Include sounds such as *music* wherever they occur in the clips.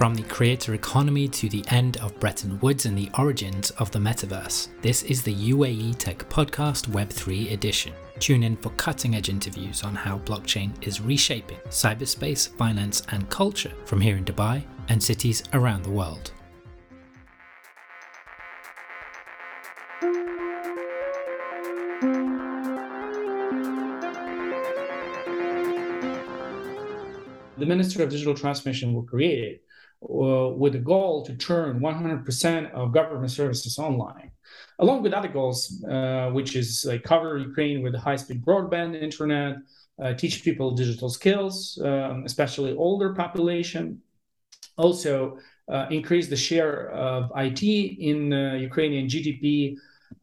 From the creator economy to the end of Bretton Woods and the origins of the metaverse, this is the UAE Tech Podcast Web3 edition. Tune in for cutting edge interviews on how blockchain is reshaping cyberspace, finance, and culture from here in Dubai and cities around the world. The Ministry of Digital Transformation were created uh, with the goal to turn 100% of government services online, along with other goals, uh, which is like cover Ukraine with high-speed broadband internet, uh, teach people digital skills, um, especially older population. Also, uh, increase the share of IT in uh, Ukrainian GDP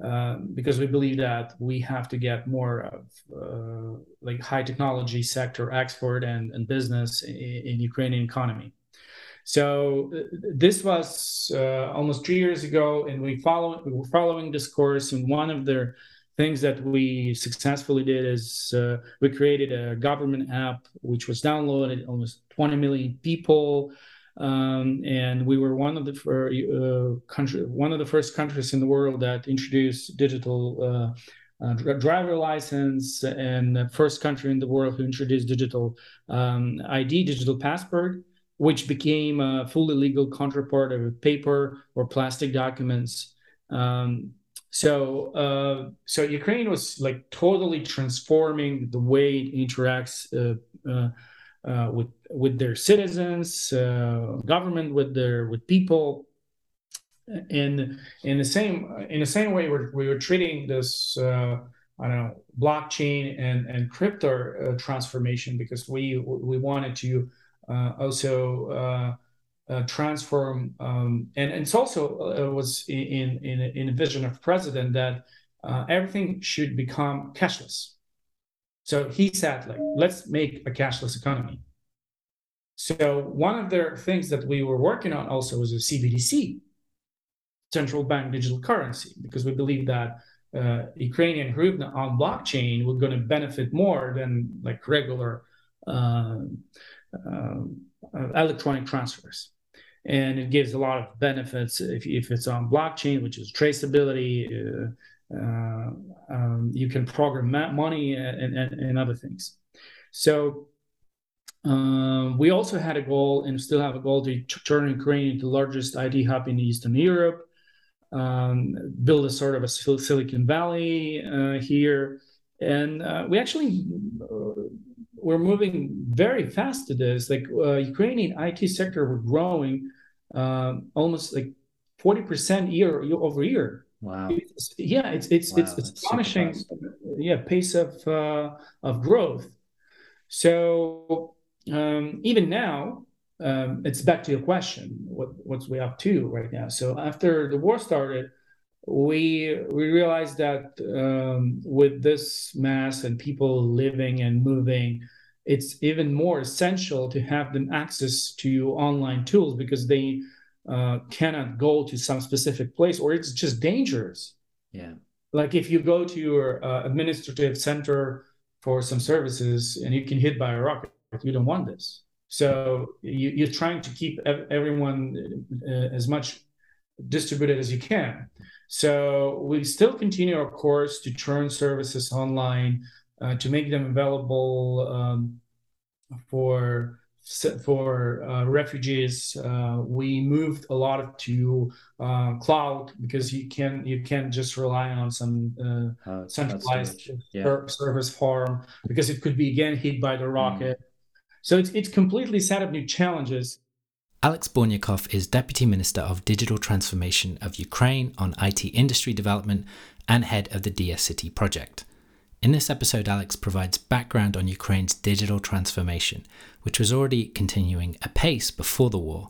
um, because we believe that we have to get more of uh, like high technology sector export and, and business in, in Ukrainian economy. So uh, this was uh, almost three years ago, and we follow we were following this course. And one of the things that we successfully did is uh, we created a government app which was downloaded almost 20 million people. Um, and we were one of the uh, country, one of the first countries in the world that introduced digital uh, uh, driver license, and the first country in the world who introduced digital um, ID, digital passport which became a fully legal counterpart of paper or plastic documents. Um, so, uh, so Ukraine was like totally transforming the way it interacts uh, uh, uh with with their citizens, uh, government with their with people, and in the same in the same way we're, we were treating this. Uh, I don't know blockchain and and crypto transformation because we we wanted to also uh, uh, transform um, and, and, it's also was in, in in a vision of president that everything should become cashless. So he said, like, let's make a cashless economy. So one of the things that we were working on also was a CBDC, central bank digital currency, because we believe that uh, Ukrainian hryvnia on blockchain were going to benefit more than like regular uh, uh, electronic transfers. And it gives a lot of benefits if, if it's on blockchain, which is traceability. Uh, uh, um, you can program money and, and, and other things. So um, we also had a goal and still have a goal to turn Ukraine into the largest IT hub in Eastern Europe, um, build a sort of a Silicon Valley uh, here. And uh, we actually we're moving very fast to this. Like uh, Ukrainian IT sector, we're growing um, almost like forty percent year, year over year. Wow. It's, yeah, it's it's wow, it's, it's astonishing. Yeah, pace of uh, of growth. So um, even now, um, it's back to your question. What what's we up to right now? So after the war started, we we realized that um, with this mass and people living and moving, it's even more essential to have them access to online tools because they uh, cannot go to some specific place or it's just dangerous. Yeah. Like if you go to your uh, administrative center for some services and you can hit by a rocket, you don't want this. So you, are trying to keep everyone uh, as much distributed as you can. So we still continue our course to turn services online, uh, to make them available um, for for uh, refugees. Uh, we moved a lot of to uh, cloud because you can you can't just rely on some uh, centralized yeah. service farm because it could be again hit by the mm. rocket. Mm. So it's it's completely set up new challenges. Alex Bornyakov is Deputy Minister of Digital Transformation of Ukraine on IT industry development and head of the Diia City project. In this episode, Alex provides background on Ukraine's digital transformation, which was already continuing apace before the war.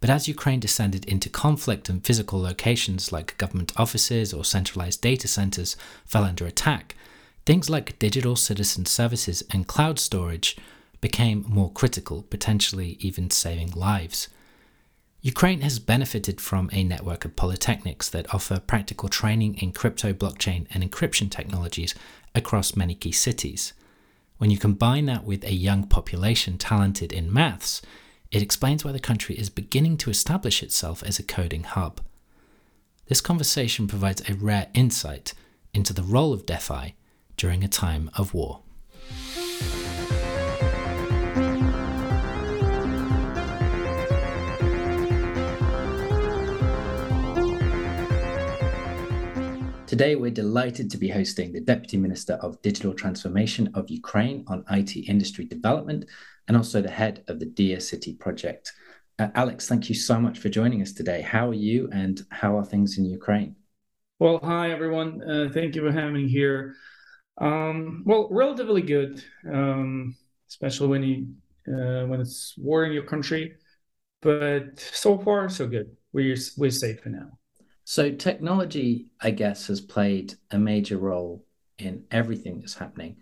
But as Ukraine descended into conflict and physical locations like government offices or centralized data centers fell under attack, things like digital citizen services and cloud storage became more critical, potentially even saving lives. Ukraine has benefited from a network of polytechnics that offer practical training in crypto, blockchain, and encryption technologies across many key cities. When you combine that with a young population talented in maths, it explains why the country is beginning to establish itself as a coding hub. This conversation provides a rare insight into the role of DeFi during a time of war. Today, we're delighted to be hosting the Deputy Minister of Digital Transformation of Ukraine on IT industry development and also the head of the Diia City project. Uh, Alex, thank you so much for joining us today. How are you and how are things in Ukraine? Well, hi, everyone. Uh, thank you for having me here. Um, well, relatively good, um, especially when you uh, when it's war in your country. But so far, so good. We're we're safe for now. So technology, I guess, has played a major role in everything that's happening.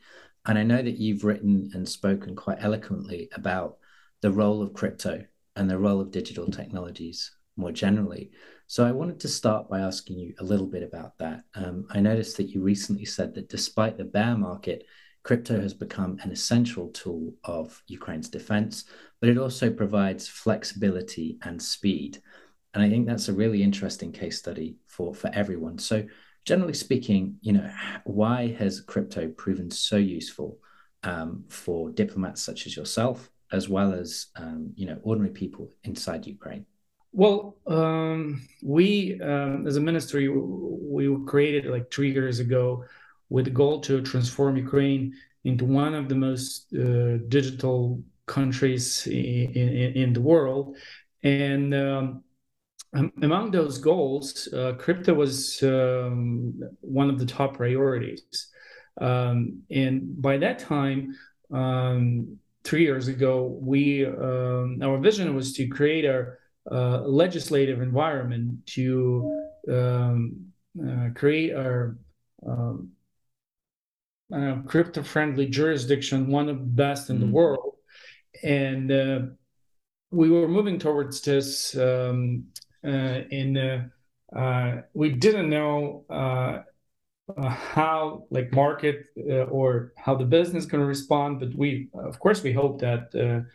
And I know that you've written and spoken quite eloquently about the role of crypto and the role of digital technologies more generally. So I wanted to start by asking you a little bit about that. Um, I noticed that you recently said that despite the bear market, crypto has become an essential tool of Ukraine's defense, but it also provides flexibility and speed. And I think that's a really interesting case study for, for everyone. So, generally speaking, you know, why has crypto proven so useful um, for diplomats such as yourself, as well as um, you know ordinary people inside Ukraine? Well, um, we um, as a ministry we were created like three years ago with the goal to transform Ukraine into one of the most uh, digital countries in, in, in, the world, and um, among those goals, uh, crypto was um, one of the top priorities. Um, and by that time, um, three years ago, we um, our vision was to create a, a legislative environment to um, uh, create our uh, crypto-friendly jurisdiction, one of the best in mm-hmm. the world, and uh, we were moving towards this um, in uh, uh, we didn't know uh, how like market or how the business to respond, but we of course we hope that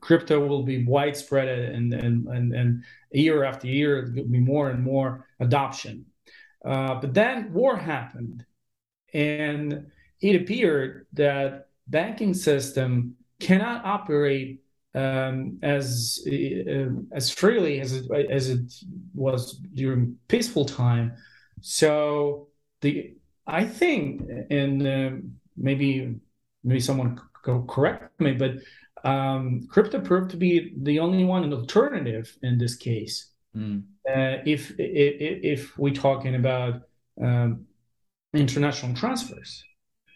crypto will be widespread and and and, and year after year there'll be more and more adoption. Uh, but then war happened, and it appeared that banking system cannot operate um, as uh, as freely as it, as it was during peaceful time. So the I think, and uh, maybe maybe someone go correct me, but um, crypto proved to be the only one, an alternative in this case. Mm. Uh, if, if if we're talking about um, international transfers,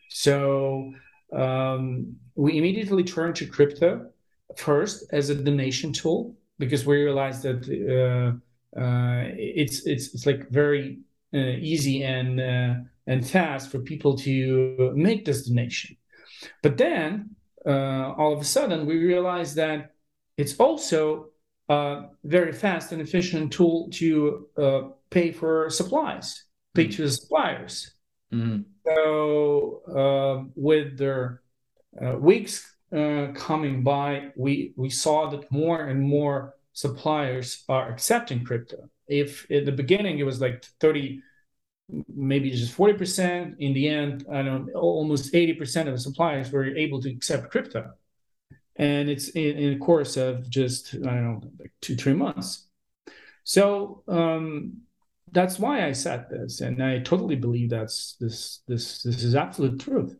so um, we immediately turned to crypto first as a donation tool because we realized that uh, uh, it's it's it's like very uh, easy and uh, and fast for people to make this donation. But then uh, all of a sudden we realized that it's also a very fast and efficient tool to uh, pay for supplies, pay mm-hmm. to the suppliers. Mm-hmm. So with their weeks uh, coming by, we we saw that more and more suppliers are accepting crypto. If at the beginning it was like 30, maybe just 40%, in the end, I don't know, almost 80% of the suppliers were able to accept crypto. And it's in, in a course of just, I don't know, like two, three months. So um, that's why I said this. And I totally believe that's this this this is absolute truth.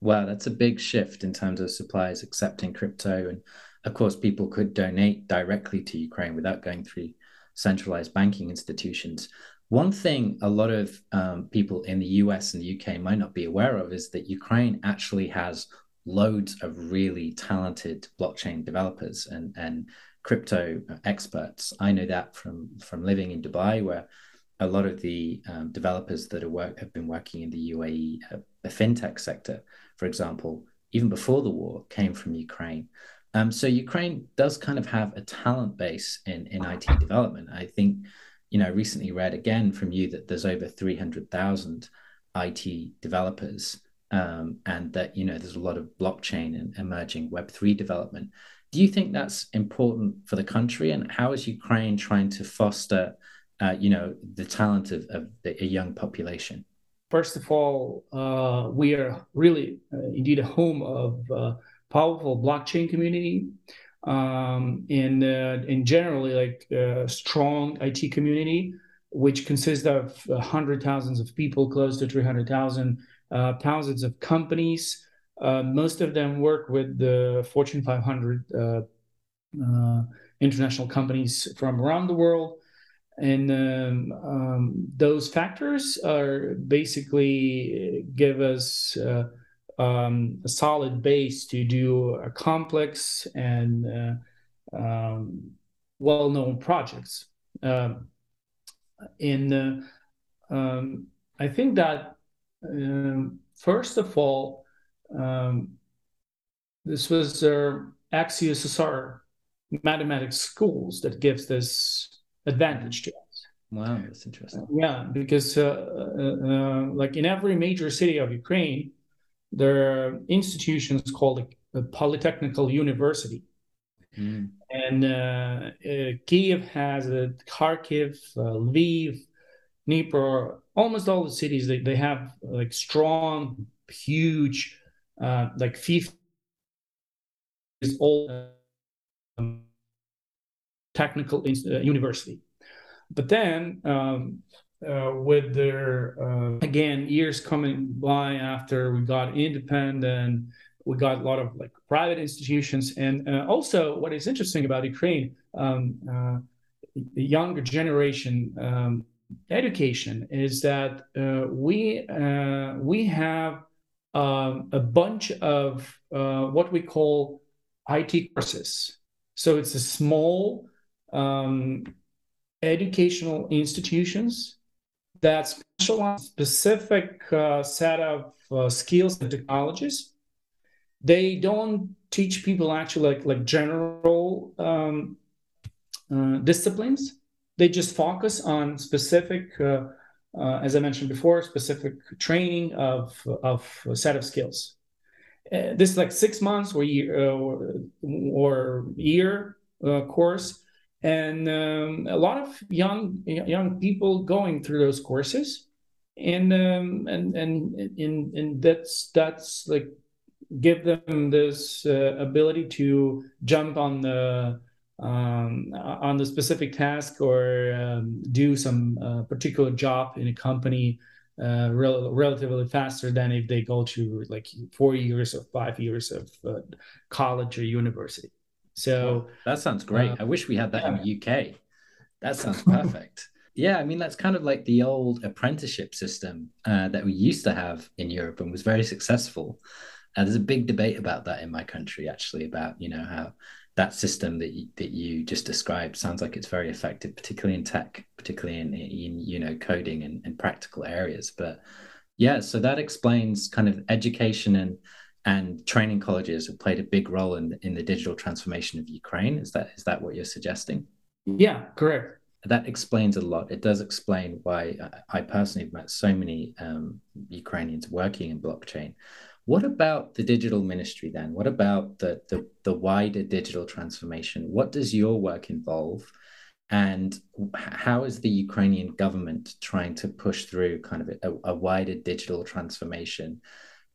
Wow, that's a big shift in terms of suppliers accepting crypto. And of course, people could donate directly to Ukraine without going through centralized banking institutions. One thing a lot of um, people in the US and the UK might not be aware of is that Ukraine actually has loads of really talented blockchain developers and, and crypto experts. I know that from, from living in Dubai, where a lot of the um, developers that work, have been working in the UAE, uh, the fintech sector, for example, even before the war, came from Ukraine. Um, so Ukraine does kind of have a talent base in, in IT *laughs* development. I think, you know, I recently read again from you that there's over 300,000 IT developers um, and that, you know, there's a lot of blockchain and emerging Web3 development. Do you think that's important for the country, and how is Ukraine trying to foster, uh, you know, the talent of, of the, a young population? First of all, uh, we are really uh, indeed a home of uh, powerful blockchain community, um, and uh, in generally like a uh, strong IT community, which consists of hundred thousands of people, close to three hundred thousand, thousands of companies. Uh, most of them work with the Fortune 500 uh, uh, international companies from around the world. And um, um, those factors are basically give us uh, um, a solid base to do a complex and uh, um, well-known projects. Um, and um, I think that first of all, this was uh, Axios mathematics schools that gives this advantage to us. Wow, that's interesting. yeah, because uh, uh, uh, like in every major city of Ukraine, there are institutions called a, a polytechnical university. Mm. And uh, uh, Kiev has a Kharkiv, Lviv, Dnipro, almost all the cities they, they have like strong, huge uh, like 50 years old um, technical uh, university. But then, um, uh, with their uh, again years coming by after we got independent, we got a lot of like private institutions, and uh, also what is interesting about Ukraine, um, uh, the younger generation um, education is that uh, we we have um, a bunch of what we call IT courses. So it's a small um, educational institutions that specialize specific uh, set of uh, skills and technologies. They don't teach people actually like like general um, uh, disciplines. They just focus on specific uh, uh, as I mentioned before, specific training of of a set of skills. Uh, this is like six months or year or, year course, and um, a lot of young young people going through those courses, and um, and and and and that's that's like give them this uh, ability to jump on the um, on the specific task or um, do some uh, particular job in a company uh, rel- relatively faster than if they go to like four years or five years of uh, college or university. So that sounds great. Uh, I wish we had that yeah. in the UK. That sounds *laughs* perfect. yeah, I mean that's kind of like the old apprenticeship system uh, that we used to have in Europe and was very successful. Uh, there's a big debate about that in my country, actually, about you know how that system that you, that you just described sounds like it's very effective, particularly in tech, particularly in, in you know coding and, and practical areas. But yeah, so that explains kind of education and and training colleges have played a big role in in the digital transformation of Ukraine. Is that is that what you're suggesting? Yeah, correct. That explains a lot. It does explain why I personally have met so many um, Ukrainians working in blockchain what about the digital ministry then? What about the, the, the wider digital transformation? What does your work involve? And how is the Ukrainian government trying to push through kind of a, a wider digital transformation,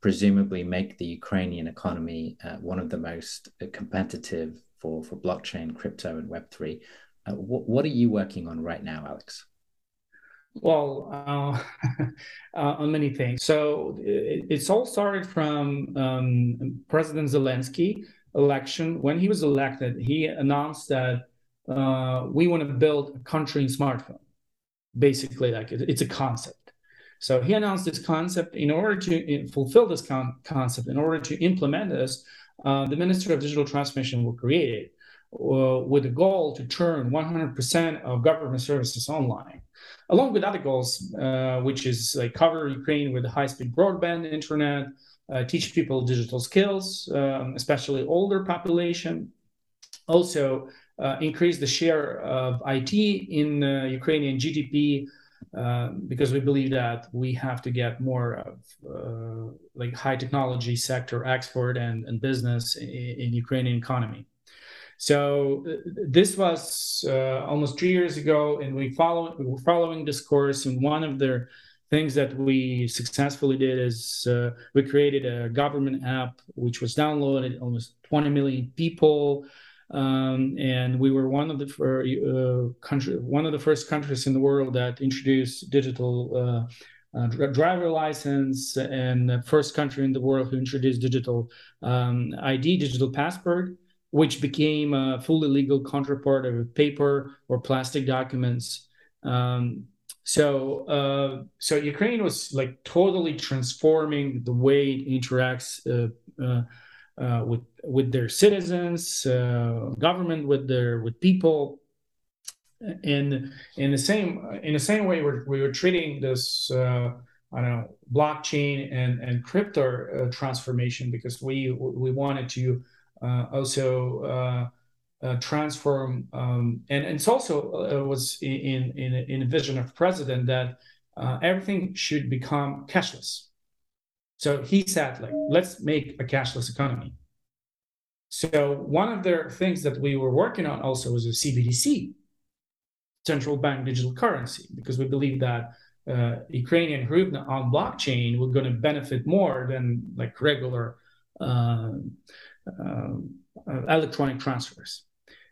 presumably make the Ukrainian economy uh, one of the most uh, competitive for, for blockchain, crypto, and Web3? Uh, what, what are you working on right now, Alex? Well, uh, *laughs* uh, on many things. So it, it's all started from um, President Zelensky election. When he was elected, he announced that uh, we want to build a country in smartphone. Basically, like it, it's a concept. So he announced this concept in order to fulfill this con- concept. In order to implement this, uh, the Ministry of Digital Transformation will create uh, with a goal to turn 100% of government services online along with other goals, uh, which is like cover Ukraine with high-speed broadband internet, uh, teach people digital skills, um, especially older population. Also, uh, increase the share of IT in Ukrainian GDP uh, because we believe that we have to get more of uh, like high technology sector export and, and business in, in Ukrainian economy. So this was uh, almost three years ago, and we follow we were following this course. And one of the things that we successfully did is uh, we created a government app which was downloaded almost 20 million people. Um, and we were one of the uh, country, one of the first countries in the world that introduced digital uh, uh, driver license, and the first country in the world who introduced digital um, ID, digital passport, which became a fully legal counterpart of paper or plastic documents. Um, so, uh, so Ukraine was like totally transforming the way it interacts uh, uh, uh, with with their citizens, uh, government with their with people, and in the same in the same way we're, we were treating this uh, I don't know blockchain and and crypto uh, transformation because we we wanted to uh, also uh, transform um, and, and it's also was in in in a vision of president that everything should become cashless so he said, like, let's make a cashless economy. So one of the things that we were working on also was a CBDC, central bank digital currency, because we believe that uh, Ukrainian hryvnia on blockchain were going to benefit more than like regular uh, uh, electronic transfers.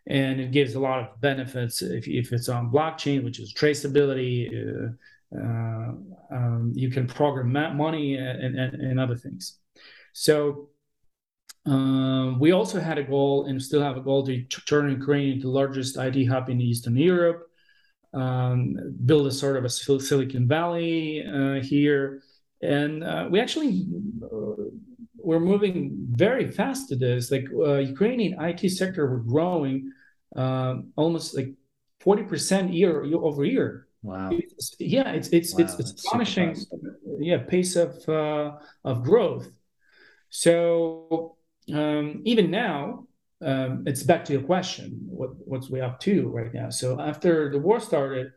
And it gives a lot of benefits if, if it's on blockchain, which is traceability, uh, uh, um, you can program money and, and, and other things. So um, we also had a goal and still have a goal to turn Ukraine into the largest IT hub in Eastern Europe, um, build a sort of a Silicon Valley uh, here. And uh, we actually uh, we're moving very fast to this. Like uh, Ukrainian IT sector, we're growing um, almost like 40% year, year over year. Wow. It's, yeah, it's it's wow, it's astonishing. Yeah, pace of uh, of growth. So um, even now, um, it's back to your question. What what's we up to right now? So after the war started,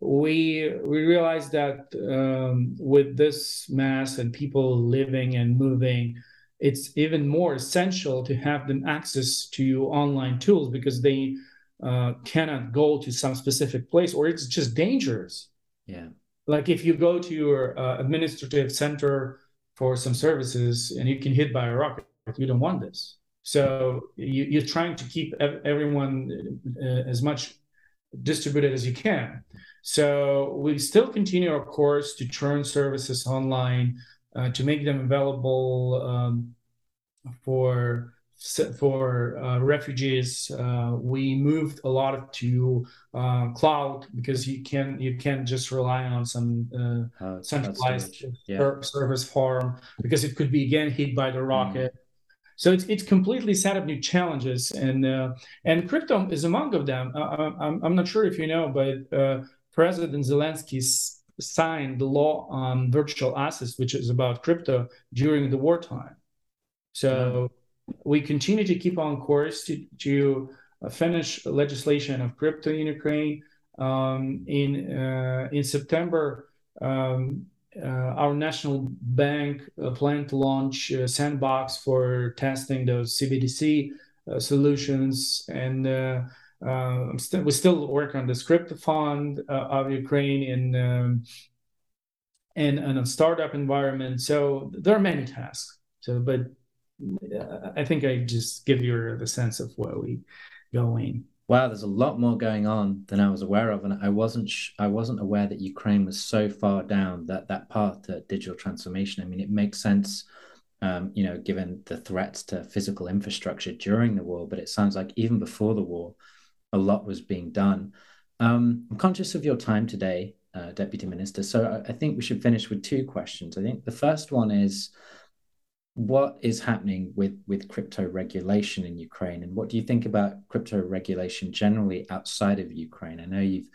we we realized that um, with this mass and people living and moving, it's even more essential to have them access to online tools because they uh, cannot go to some specific place or it's just dangerous. Yeah. Like if you go to your uh, administrative center for some services and you can hit by a rocket, you don't want this. So you, are trying to keep everyone uh, as much distributed as you can. So we still continue our course to turn services online, uh, to make them available um, for for uh, refugees, uh, we moved a lot to uh, cloud because you can you can't just rely on some uh, uh, centralized yeah. service farm because it could be again hit by the mm. rocket. Mm. So it's it's completely set up new challenges, and uh, and crypto is among of them. I'm I'm not sure if you know, but President Zelensky signed the law on virtual assets, which is about crypto during the wartime. So. Mm we continue to keep on course to, to uh, finish legislation of crypto in Ukraine. Um, in uh, in September, um, uh, our national bank uh, planned to launch a sandbox for testing those CBDC uh, solutions, and uh, st- we still work on the crypto fund of Ukraine in um, a startup environment. So there are many tasks. So, but I think I just give you the sense of where we going. Wow, there's a lot more going on than I was aware of, and I wasn't sh- I wasn't aware that Ukraine was so far down that that path to digital transformation. I mean, it makes sense, um, you know, given the threats to physical infrastructure during the war. But it sounds like even before the war, a lot was being done. Um, I'm conscious of your time today, uh, Deputy Minister. So I, I think we should finish with two questions. I think the first one is what is happening with with crypto regulation in Ukraine, and what do you think about crypto regulation generally outside of Ukraine? I know you've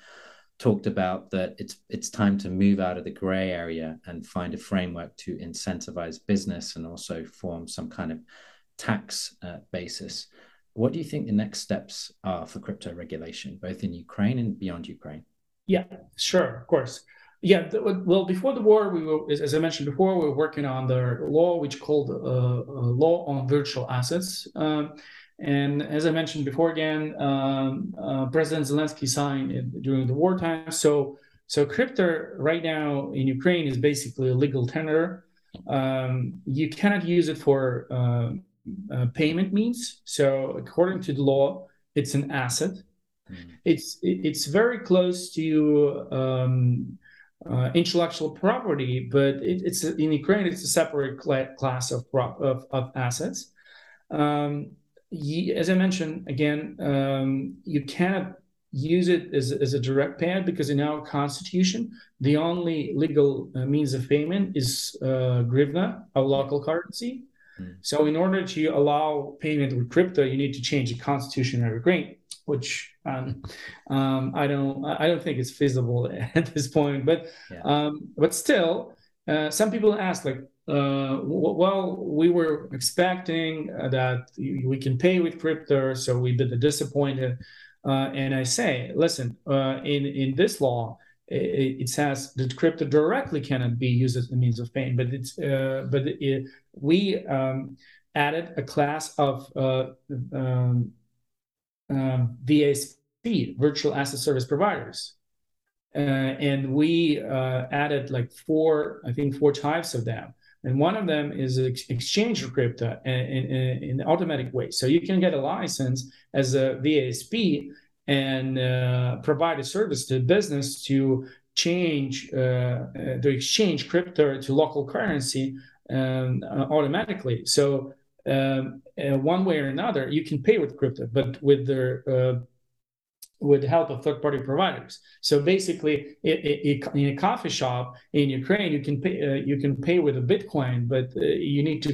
talked about that it's it's time to move out of the gray area and find a framework to incentivize business and also form some kind of tax uh, basis. What do you think the next steps are for crypto regulation, both in Ukraine and beyond Ukraine? Yeah, sure, of course. Yeah, well, before the war, we were, as I mentioned before, we were working on the law which called uh, uh, law on virtual assets, um, And as I mentioned before, again, um, uh, President Zelensky signed it during the wartime. So, so crypto right now in Ukraine is basically a legal tender. Um, you cannot use it for uh, uh, payment means. So, according to the law, it's an asset. Mm-hmm. It's it's very close to um, uh, intellectual property, but it, it's in Ukraine it's a separate cl- class of, prop, of, of assets. Um, as I mentioned again, um, you cannot use it as, as a direct payment because in our constitution, the only legal uh, means of payment is uh, hryvnia, a local currency. Mm. So in order to allow payment with crypto, you need to change the constitution of Ukraine, which um, um, I don't I don't think it's feasible *laughs* at this point. But yeah. um, but still, uh, some people ask like, uh, well, we were expecting uh, that we can pay with crypto, so we've been disappointed. Uh, and I say, listen, uh, in in this law, it, it, says that crypto directly cannot be used as a means of payment, but it's uh, but it, we um, added a class of um, um, VASP, virtual asset service providers. Uh, and we uh, added like four, I think four types of them. And one of them is exchange crypto in, in, automatic way. So you can get a license as a VASP and uh, provide a service to business to change, uh, uh, to exchange crypto to local currency um, automatically. So um, uh, one way or another, you can pay with crypto, but with their uh, with the help of third-party providers. So basically, it, it, in a coffee shop in Ukraine, you can pay uh, you can pay with a Bitcoin, but uh, you need to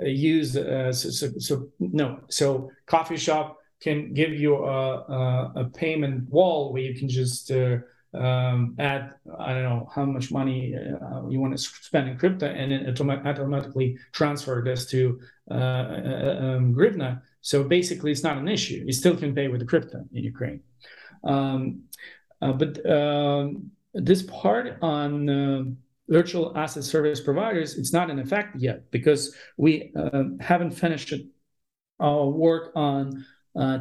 uh, use so, so, so, no. So coffee shop can give you a, a, a payment wall where you can just um, add I don't know how much money uh, you want to spend in crypto, and then autom- automatically transfer this to uh, uh, um, hryvnia. So basically, it's not an issue. You still can pay with the crypto in Ukraine. Um, uh, but um, this part on uh, virtual asset service providers, it's not in effect yet because we uh, haven't finished our work on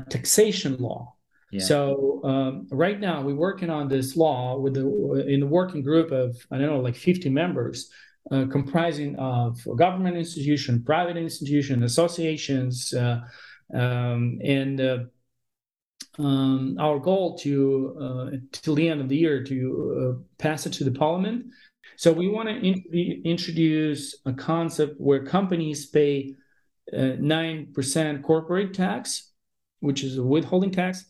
taxation law. Yeah. So um, right now we're working on this law with the in the working group of I don't know like 50 members, uh, comprising of government institution, private institution, associations, uh, um, and uh, um, our goal to uh, till the end of the year to uh, pass it to the parliament. So we want to in- introduce a concept where companies pay uh, nine percent corporate tax, which is a withholding tax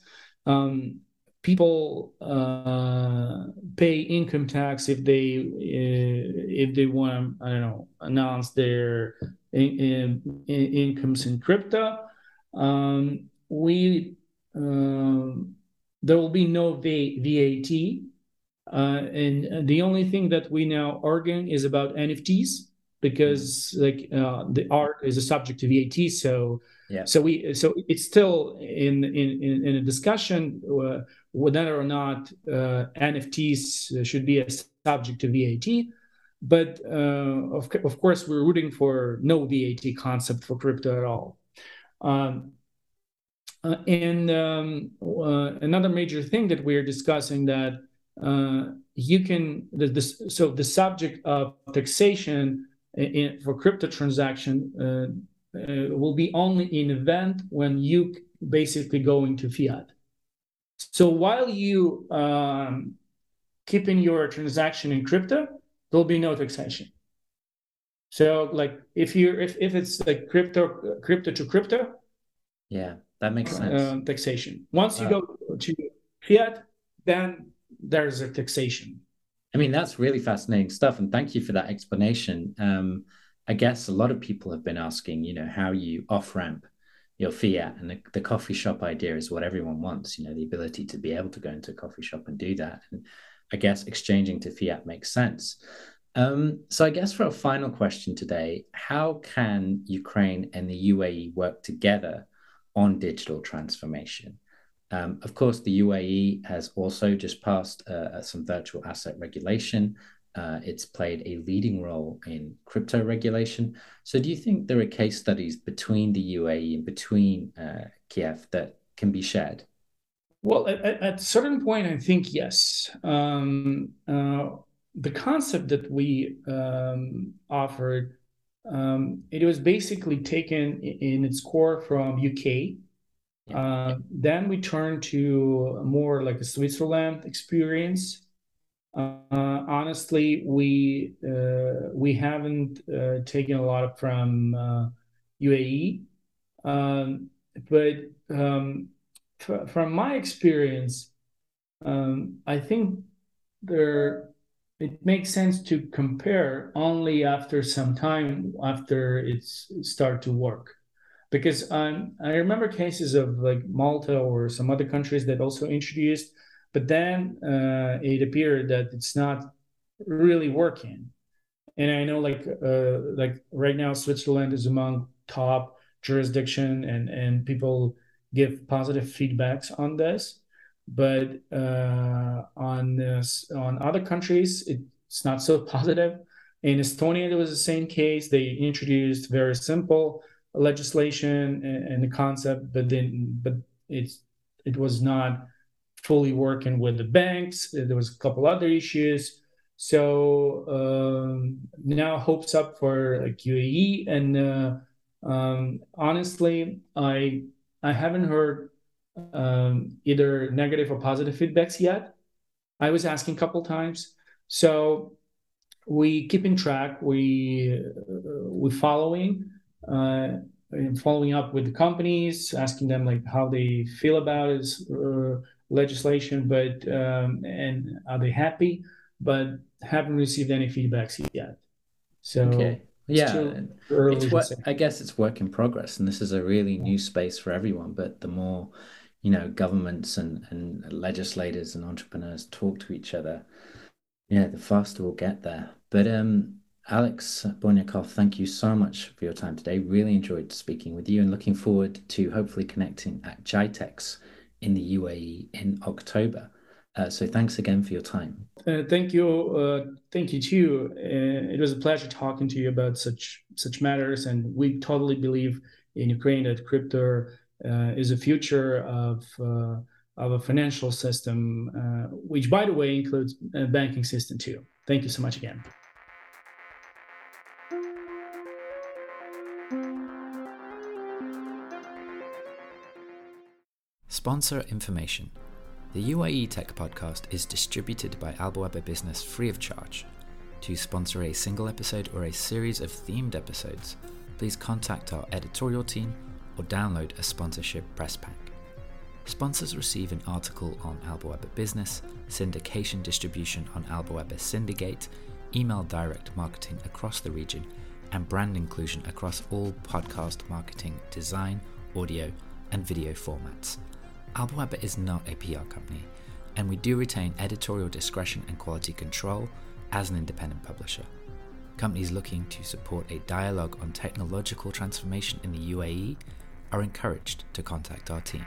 um, people uh, pay income tax if they uh, if they want to I don't know announce their in, in, incomes in crypto. Um, we uh, there will be no v- VAT, uh, and the only thing that we now arguing is about NFTs because like uh, the art is a subject to VAT, so yeah. So we so it's still in in in a discussion uh, whether or not uh, NFTs should be a subject to VAT. But uh, of of course, we're rooting for no VAT concept for crypto at all. Um, uh, and um, uh, another major thing that we're discussing that uh, you can the, this so the subject of taxation in, for crypto transaction uh, will be only in event when you basically go into fiat. So while you um, keeping your transaction in crypto, there'll be no taxation. So like if you if if it's like crypto crypto to crypto, yeah, that makes sense. Uh, taxation. Once wow. you go to fiat, then there's a taxation. I mean, that's really fascinating stuff, and thank you for that explanation. Um, I guess a lot of people have been asking, you know, how you off ramp your fiat and the, the coffee shop idea is what everyone wants, you know, the ability to be able to go into a coffee shop and do that. And I guess exchanging to fiat makes sense. Um, so I guess for a final question today, how can Ukraine and the UAE work together on digital transformation? Um, of course, the UAE has also just passed uh, some virtual asset regulation uh, it's played a leading role in crypto regulation. So, do you think there are case studies between the UAE and between uh, Kiev that can be shared? Well, at, at a certain point, I think yes. Um, uh, the concept that we um, offered, um, it was basically taken in its core from UK. Uh, then we turn to more like a Switzerland experience. Uh, honestly, we uh, we haven't uh, taken a lot from UAE, uh, um, but um, f- from my experience, um, I think there it makes sense to compare only after some time after it's start to work because um, i remember cases of like malta or some other countries that also introduced but then uh, it appeared that it's not really working. And i know like uh, like right now switzerland is among top jurisdiction and and people give positive feedbacks on this. But uh, on this, on other countries it's not so *laughs* positive. In estonia there was the same case. They introduced very simple legislation and, the concept but then but it's it was not fully working with the banks. There was a couple other issues. So um, now hopes up for like UAE, and uh, um, honestly, I I haven't heard um, either negative or positive feedbacks yet. I was asking a couple times, so we keep in track. We uh, we following. Uh, following up with the companies, asking them like how they feel about this uh, legislation, but um, and are they happy? But haven't received any feedbacks yet. So okay. yeah, it's what, I guess it's work in progress, and this is a really new space for everyone. But the more you know, governments and and legislators and entrepreneurs talk to each other, yeah, the faster we'll get there. But um, Alex Bornyakov, thank you so much for your time today. Really enjoyed speaking with you and looking forward to hopefully connecting at GITEX in the UAE in October. Uh, so thanks again for your time. Uh, thank you, uh, thank you too. Uh, it was a pleasure talking to you about such such matters, and we totally believe in Ukraine that crypto uh, is a future of uh, of a financial system, which, by the way, includes a banking system too. Thank you so much again. Sponsor information. The UAE Tech Podcast is distributed by Albawaba Business free of charge. To sponsor a single episode or a series of themed episodes, please contact our editorial team or download a sponsorship press pack. Sponsors receive an article on Albawaba Business, syndication distribution on Albawaba Syndicate, email direct marketing across the region, and brand inclusion across all podcast marketing, design, audio, and video formats. Albawaba is not a PR company, and we do retain editorial discretion and quality control as an independent publisher. Companies looking to support a dialogue on technological transformation in the UAE are encouraged to contact our team.